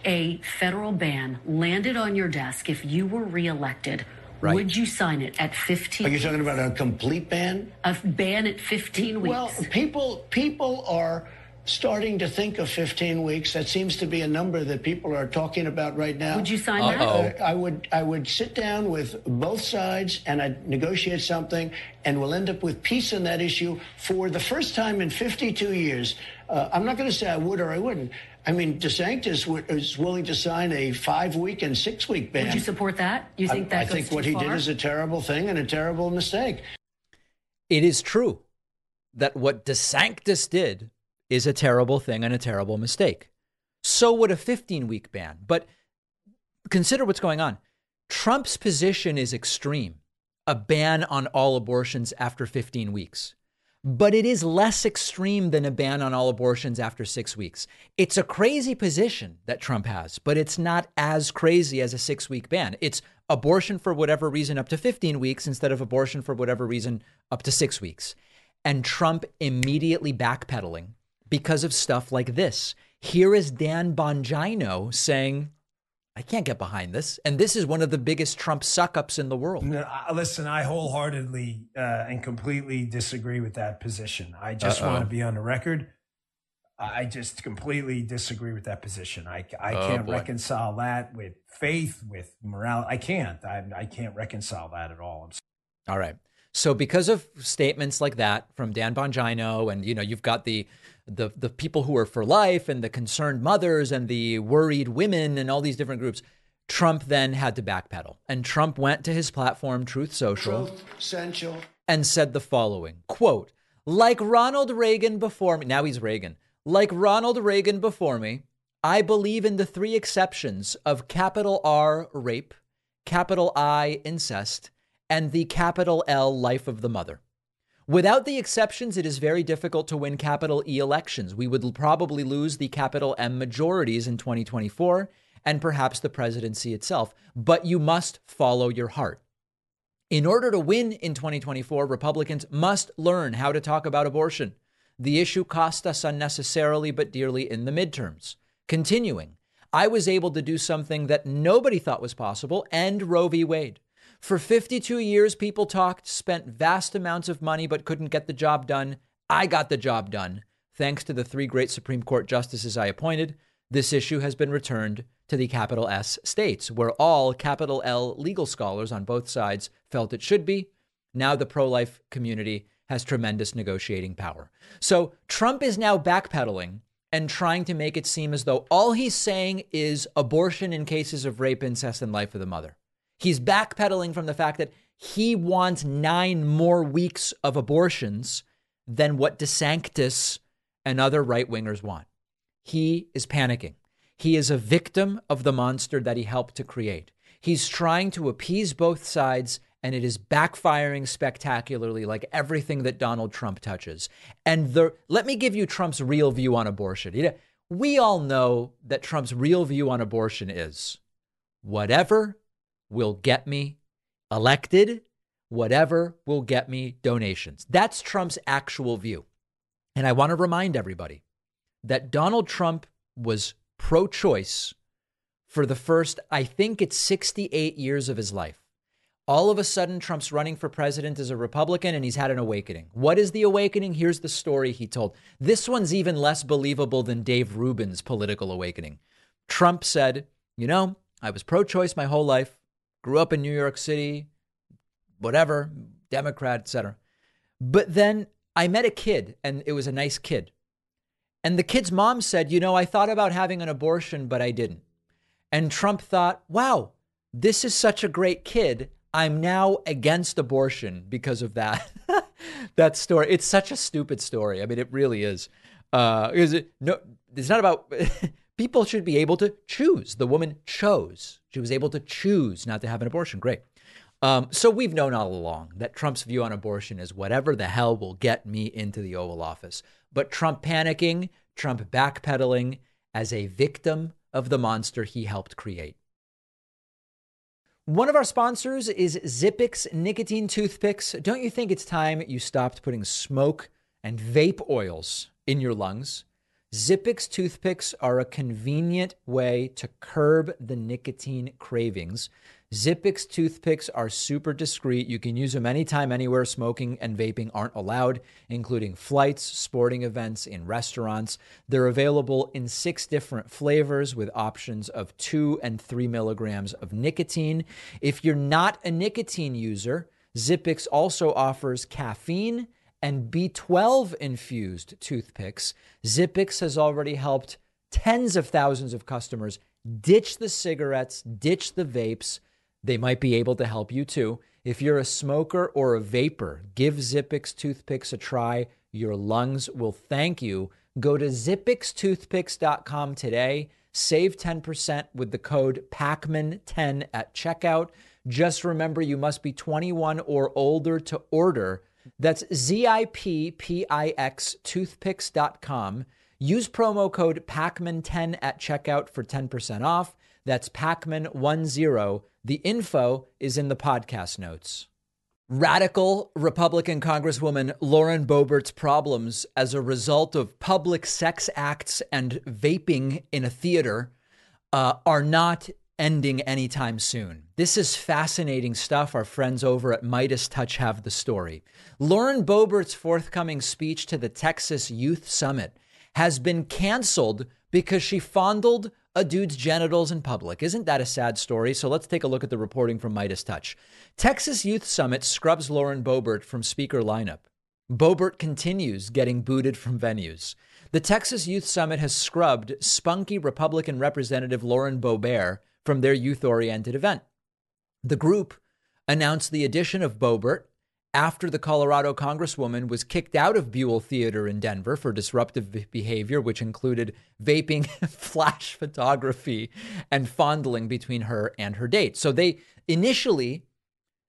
a federal ban landed on your desk, if you were reelected, right. would you sign it at 15? Are you talking about a complete ban? A ban at 15 weeks. Well, people people are starting to think of 15 weeks. That seems to be a number that people are talking about right now. Would you sign Uh-oh. that? I would. I would sit down with both sides and I'd negotiate something, and we'll end up with peace on that issue for the first time in 52 years. Uh, I'm not going to say I would or I wouldn't. I mean, DeSantis w- is willing to sign a five-week and six-week ban. Would you support that? You think that? I, I think what he did is a terrible thing and a terrible mistake. It is true that what DeSantis did is a terrible thing and a terrible mistake. So would a 15 week ban. But consider what's going on. Trump's position is extreme a ban on all abortions after 15 weeks. But it is less extreme than a ban on all abortions after six weeks. It's a crazy position that Trump has, but it's not as crazy as a six week ban. It's abortion for whatever reason up to 15 weeks instead of abortion for whatever reason up to six weeks. And Trump immediately backpedaling because of stuff like this. Here is Dan Bongino saying, I can't get behind this. And this is one of the biggest Trump suck ups in the world. No, listen, I wholeheartedly uh, and completely disagree with that position. I just Uh-oh. want to be on the record. I just completely disagree with that position. I, I oh, can't boy. reconcile that with faith, with morality. I can't. I, I can't reconcile that at all. All right. So because of statements like that from Dan Bongino, and you know, you've got the the the people who are for life and the concerned mothers and the worried women and all these different groups. Trump then had to backpedal. And Trump went to his platform, Truth Social, Truth Central, and said the following quote, like Ronald Reagan before me, now he's Reagan, like Ronald Reagan before me, I believe in the three exceptions of capital R rape, capital I incest, and the capital L life of the mother. Without the exceptions, it is very difficult to win capital E elections. We would probably lose the capital M majorities in 2024 and perhaps the presidency itself. But you must follow your heart. In order to win in 2024, Republicans must learn how to talk about abortion. The issue cost us unnecessarily but dearly in the midterms. Continuing, I was able to do something that nobody thought was possible end Roe v. Wade. For 52 years, people talked, spent vast amounts of money, but couldn't get the job done. I got the job done. Thanks to the three great Supreme Court justices I appointed, this issue has been returned to the capital S states, where all capital L legal scholars on both sides felt it should be. Now the pro life community has tremendous negotiating power. So Trump is now backpedaling and trying to make it seem as though all he's saying is abortion in cases of rape, incest, and life of the mother. He's backpedaling from the fact that he wants nine more weeks of abortions than what DeSantis and other right wingers want. He is panicking. He is a victim of the monster that he helped to create. He's trying to appease both sides, and it is backfiring spectacularly, like everything that Donald Trump touches. And the, let me give you Trump's real view on abortion. We all know that Trump's real view on abortion is whatever will get me elected, whatever will get me donations. That's Trump's actual view. And I want to remind everybody that Donald Trump was pro choice for the first, I think it's 68 years of his life. All of a sudden, Trump's running for president as a Republican and he's had an awakening. What is the awakening? Here's the story he told. This one's even less believable than Dave Rubin's political awakening. Trump said, You know, I was pro choice my whole life grew up in New York City, whatever, Democrat, etc. But then I met a kid and it was a nice kid. And the kid's mom said, You know, I thought about having an abortion, but I didn't. And Trump thought, Wow, this is such a great kid. I'm now against abortion because of that. that story. It's such a stupid story. I mean, it really is. Uh, is it no? It's not about people should be able to choose. The woman chose. She was able to choose not to have an abortion. Great. Um, so we've known all along that Trump's view on abortion is whatever the hell will get me into the Oval Office. But Trump panicking, Trump backpedaling as a victim of the monster he helped create. One of our sponsors is Zippix nicotine toothpicks. Don't you think it's time you stopped putting smoke and vape oils in your lungs? Zippix toothpicks are a convenient way to curb the nicotine cravings. Zippix toothpicks are super discreet. You can use them anytime, anywhere smoking and vaping aren't allowed, including flights, sporting events, in restaurants. They're available in six different flavors with options of two and three milligrams of nicotine. If you're not a nicotine user, Zippix also offers caffeine and B12 infused toothpicks. Zippix has already helped tens of thousands of customers ditch the cigarettes, ditch the vapes. They might be able to help you too. If you're a smoker or a vapor, give Zippix toothpicks a try. Your lungs will thank you. Go to zippixtoothpicks.com today. Save 10% with the code PAKMAN10 at checkout. Just remember you must be 21 or older to order. That's Z-I-P-P-I-X toothpicks.com. Use promo code PAKMAN10 at checkout for 10% off. That's PAKMAN10. The info is in the podcast notes. Radical Republican Congresswoman Lauren Boebert's problems as a result of public sex acts and vaping in a theater uh, are not ending anytime soon. This is fascinating stuff. Our friends over at Midas Touch have the story. Lauren Boebert's forthcoming speech to the Texas Youth Summit has been canceled because she fondled a dude's genitals in public. Isn't that a sad story? So let's take a look at the reporting from Midas Touch. Texas Youth Summit scrubs Lauren Boebert from speaker lineup. Boebert continues getting booted from venues. The Texas Youth Summit has scrubbed spunky Republican Representative Lauren Boebert from their youth oriented event. The group announced the addition of Boebert after the Colorado Congresswoman was kicked out of Buell Theater in Denver for disruptive behavior, which included vaping, flash photography, and fondling between her and her date. So they initially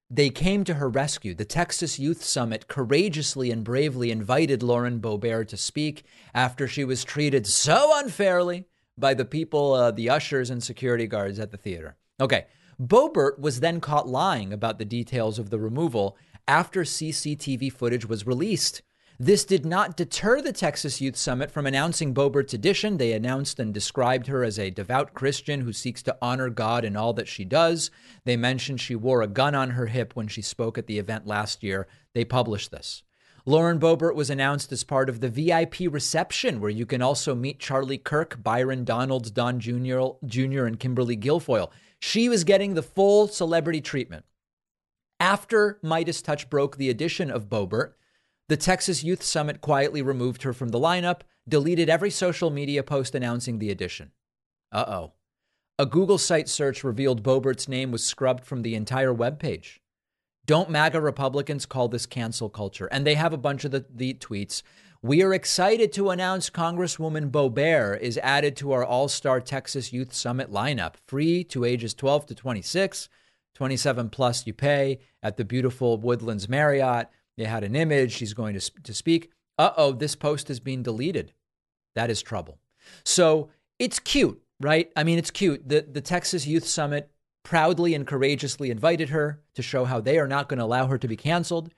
they came to her rescue. The Texas Youth Summit courageously and bravely invited Lauren Boebert to speak after she was treated so unfairly by the people, uh, the ushers and security guards at the theater. Okay. Boebert was then caught lying about the details of the removal after CCTV footage was released. This did not deter the Texas Youth Summit from announcing Boebert's addition. They announced and described her as a devout Christian who seeks to honor God in all that she does. They mentioned she wore a gun on her hip when she spoke at the event last year. They published this. Lauren Boebert was announced as part of the VIP reception, where you can also meet Charlie Kirk, Byron Donalds, Don Jr., Jr., and Kimberly Guilfoyle. She was getting the full celebrity treatment. After Midas Touch broke the addition of Boebert, the Texas Youth Summit quietly removed her from the lineup, deleted every social media post announcing the addition. Uh oh. A Google site search revealed Boebert's name was scrubbed from the entire webpage. Don't MAGA Republicans call this cancel culture? And they have a bunch of the, the tweets. We are excited to announce Congresswoman Boebert is added to our All Star Texas Youth Summit lineup, free to ages 12 to 26. 27 plus you pay at the beautiful Woodlands Marriott. They had an image. She's going to, to speak. Uh oh, this post is being deleted. That is trouble. So it's cute, right? I mean, it's cute. The, the Texas Youth Summit proudly and courageously invited her to show how they are not going to allow her to be canceled.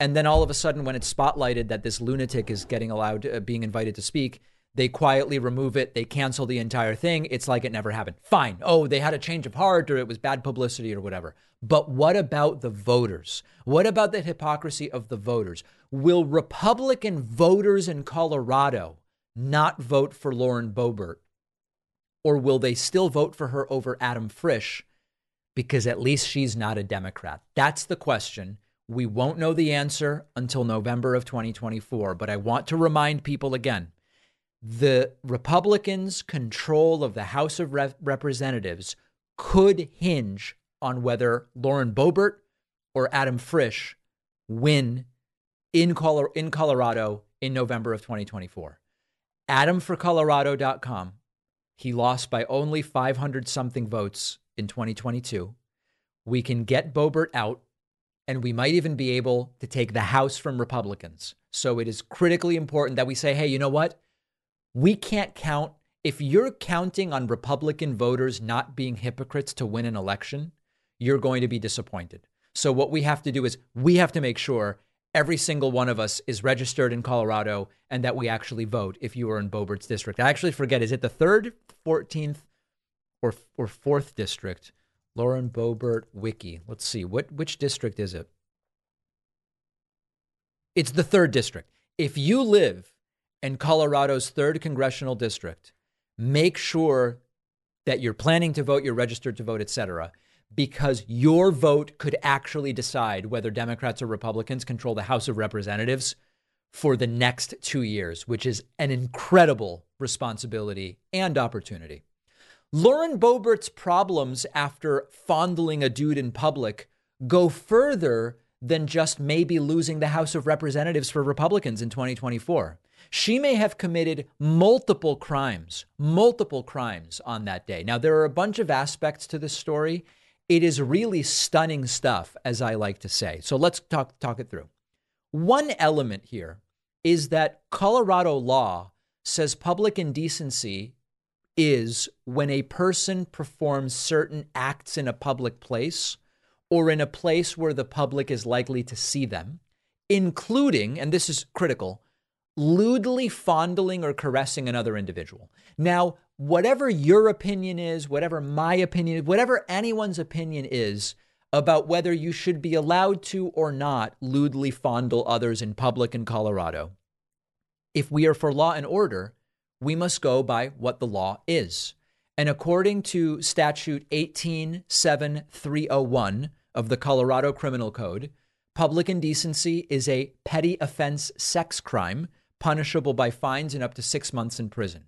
And then all of a sudden, when it's spotlighted that this lunatic is getting allowed, uh, being invited to speak, they quietly remove it. They cancel the entire thing. It's like it never happened. Fine. Oh, they had a change of heart or it was bad publicity or whatever. But what about the voters? What about the hypocrisy of the voters? Will Republican voters in Colorado not vote for Lauren Boebert? Or will they still vote for her over Adam Frisch because at least she's not a Democrat? That's the question. We won't know the answer until November of 2024. But I want to remind people again the Republicans' control of the House of Re- Representatives could hinge on whether Lauren Boebert or Adam Frisch win in, Colo- in Colorado in November of 2024. AdamForColorado.com. He lost by only 500 something votes in 2022. We can get Boebert out, and we might even be able to take the House from Republicans. So it is critically important that we say, hey, you know what? We can't count. If you're counting on Republican voters not being hypocrites to win an election, you're going to be disappointed. So, what we have to do is we have to make sure every single one of us is registered in Colorado and that we actually vote if you are in Boebert's district. I actually forget, is it the third, 14th, or, or fourth district? Lauren Boebert Wiki. Let's see. What which district is it? It's the third district. If you live in Colorado's third congressional district, make sure that you're planning to vote, you're registered to vote, etc., because your vote could actually decide whether Democrats or Republicans control the House of Representatives for the next two years, which is an incredible responsibility and opportunity. Lauren Boebert's problems after fondling a dude in public go further than just maybe losing the House of Representatives for Republicans in 2024. She may have committed multiple crimes, multiple crimes on that day. Now, there are a bunch of aspects to this story. It is really stunning stuff, as I like to say. So let's talk, talk it through. One element here is that Colorado law says public indecency is when a person performs certain acts in a public place or in a place where the public is likely to see them, including, and this is critical, lewdly fondling or caressing another individual. Now, whatever your opinion is, whatever my opinion is, whatever anyone's opinion is about whether you should be allowed to or not lewdly fondle others in public in Colorado, if we are for law and order, we must go by what the law is. And according to statute 187301 of the Colorado Criminal Code, public indecency is a petty offense sex crime punishable by fines and up to six months in prison.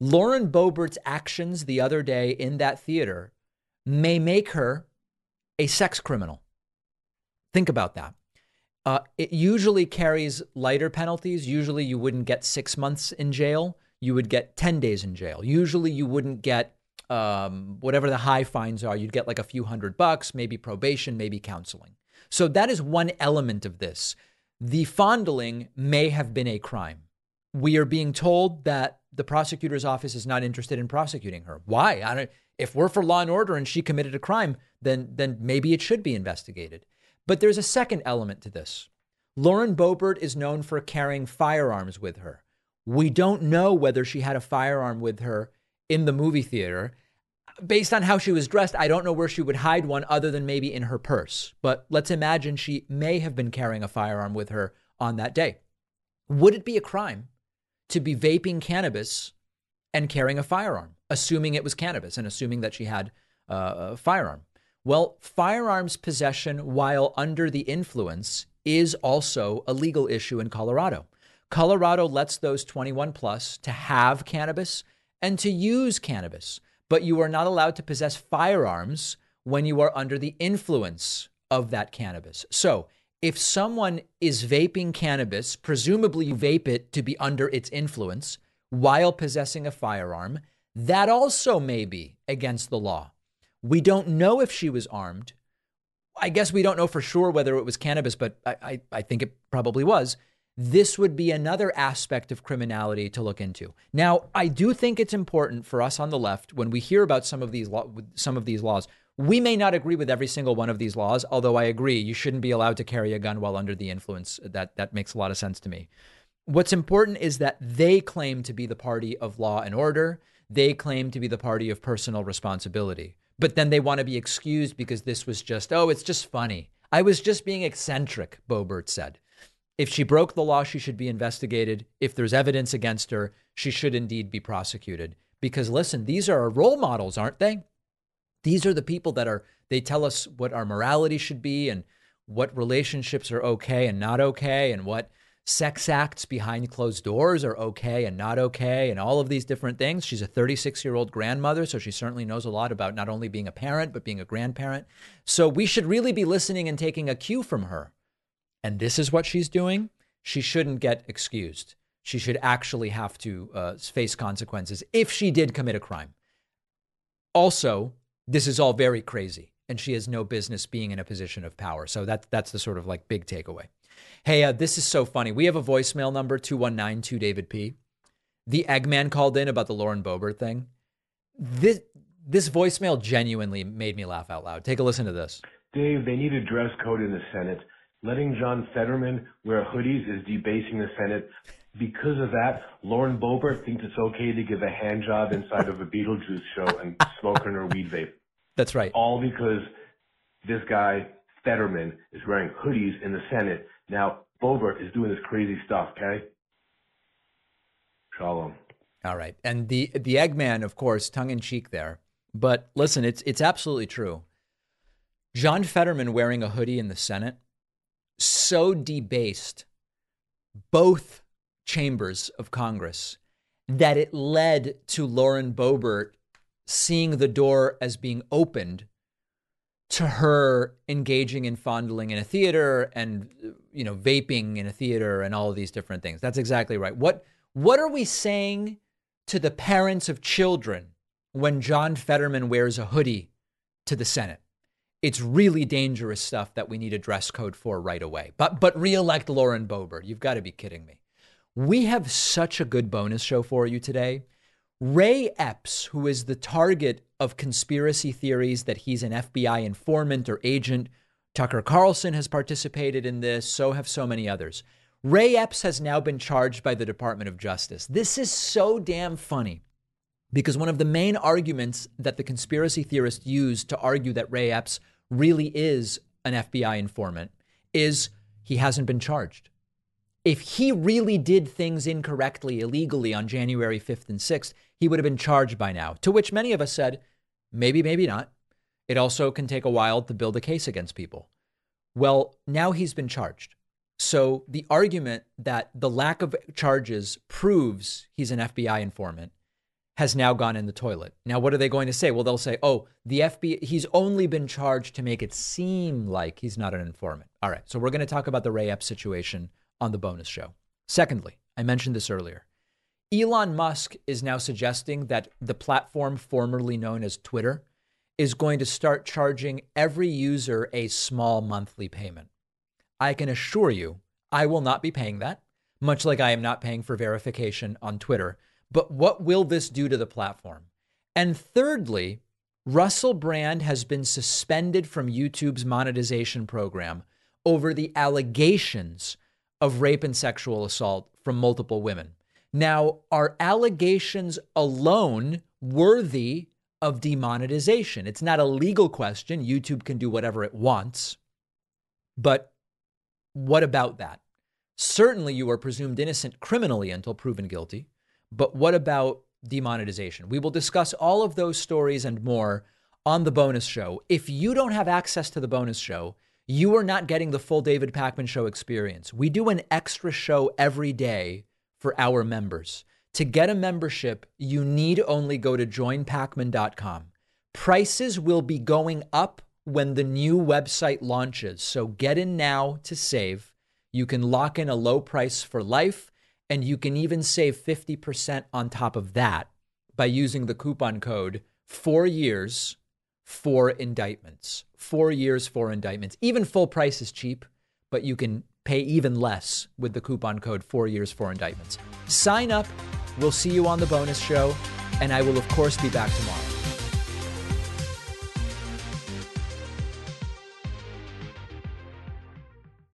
Lauren Boebert's actions the other day in that theater may make her a sex criminal. Think about that. Uh, it usually carries lighter penalties. Usually, you wouldn't get six months in jail you would get 10 days in jail. Usually you wouldn't get um, whatever the high fines are. You'd get like a few hundred bucks, maybe probation, maybe counseling. So that is one element of this. The fondling may have been a crime. We are being told that the prosecutor's office is not interested in prosecuting her. Why? I don't, if we're for law and order and she committed a crime, then, then maybe it should be investigated. But there's a second element to this. Lauren Boebert is known for carrying firearms with her. We don't know whether she had a firearm with her in the movie theater. Based on how she was dressed, I don't know where she would hide one other than maybe in her purse. But let's imagine she may have been carrying a firearm with her on that day. Would it be a crime to be vaping cannabis and carrying a firearm, assuming it was cannabis and assuming that she had uh, a firearm? Well, firearms possession while under the influence is also a legal issue in Colorado. Colorado lets those 21 plus to have cannabis and to use cannabis, but you are not allowed to possess firearms when you are under the influence of that cannabis. So, if someone is vaping cannabis, presumably you vape it to be under its influence while possessing a firearm, that also may be against the law. We don't know if she was armed. I guess we don't know for sure whether it was cannabis, but I, I, I think it probably was this would be another aspect of criminality to look into. Now, I do think it's important for us on the left when we hear about some of these lo- some of these laws. We may not agree with every single one of these laws, although I agree you shouldn't be allowed to carry a gun while under the influence. That that makes a lot of sense to me. What's important is that they claim to be the party of law and order. They claim to be the party of personal responsibility. But then they want to be excused because this was just, oh, it's just funny. I was just being eccentric, Boebert said. If she broke the law, she should be investigated. If there's evidence against her, she should indeed be prosecuted. Because listen, these are our role models, aren't they? These are the people that are, they tell us what our morality should be and what relationships are okay and not okay and what sex acts behind closed doors are okay and not okay and all of these different things. She's a 36 year old grandmother, so she certainly knows a lot about not only being a parent, but being a grandparent. So we should really be listening and taking a cue from her and this is what she's doing, she shouldn't get excused. She should actually have to uh, face consequences if she did commit a crime. Also, this is all very crazy, and she has no business being in a position of power. So that, that's the sort of like big takeaway. Hey, uh, this is so funny. We have a voicemail number 2192 David P. The Eggman called in about the Lauren Boebert thing. This, This voicemail genuinely made me laugh out loud. Take a listen to this. Dave, they need a dress code in the Senate. Letting John Fetterman wear hoodies is debasing the Senate. Because of that, Lauren Boebert thinks it's okay to give a hand job inside of a Beetlejuice show and smoke in her weed vape. That's right. All because this guy, Fetterman, is wearing hoodies in the Senate. Now, Boebert is doing this crazy stuff, okay? Shalom. All right. And the the Eggman, of course, tongue in cheek there. But listen, it's it's absolutely true. John Fetterman wearing a hoodie in the Senate so debased both chambers of Congress that it led to Lauren Boebert seeing the door as being opened to her engaging in fondling in a theater and you know vaping in a theater and all these different things. That's exactly right. What what are we saying to the parents of children when John Fetterman wears a hoodie to the Senate? It's really dangerous stuff that we need a dress code for right away. But but reelect Lauren Boebert. You've got to be kidding me. We have such a good bonus show for you today. Ray Epps, who is the target of conspiracy theories that he's an FBI informant or agent, Tucker Carlson has participated in this, so have so many others. Ray Epps has now been charged by the Department of Justice. This is so damn funny because one of the main arguments that the conspiracy theorists use to argue that Ray Epps really is an FBI informant is he hasn't been charged if he really did things incorrectly, illegally on January 5th and 6th, he would have been charged by now. To which many of us said, maybe, maybe not. It also can take a while to build a case against people. Well, now he's been charged. So the argument that the lack of charges proves he's an FBI informant has now gone in the toilet. Now, what are they going to say? Well, they'll say, oh, the FBI, he's only been charged to make it seem like he's not an informant. All right. So we're going to talk about the Ray Epps situation on the bonus show. Secondly, I mentioned this earlier. Elon Musk is now suggesting that the platform formerly known as Twitter is going to start charging every user a small monthly payment. I can assure you, I will not be paying that, much like I am not paying for verification on Twitter. But what will this do to the platform? And thirdly, Russell Brand has been suspended from YouTube's monetization program over the allegations of rape and sexual assault from multiple women. Now, are allegations alone worthy of demonetization? It's not a legal question. YouTube can do whatever it wants. But what about that? Certainly, you are presumed innocent criminally until proven guilty. But what about demonetization? We will discuss all of those stories and more on the bonus show. If you don't have access to the bonus show, you are not getting the full David Pakman Show experience. We do an extra show every day for our members. To get a membership, you need only go to joinpakman.com. Prices will be going up when the new website launches. So get in now to save. You can lock in a low price for life, and you can even save 50% on top of that by using the coupon code four years for indictments. Four years, for indictments. Even full price is cheap, but you can pay even less with the coupon code four years, for indictments. Sign up. We'll see you on the bonus show. And I will, of course, be back tomorrow.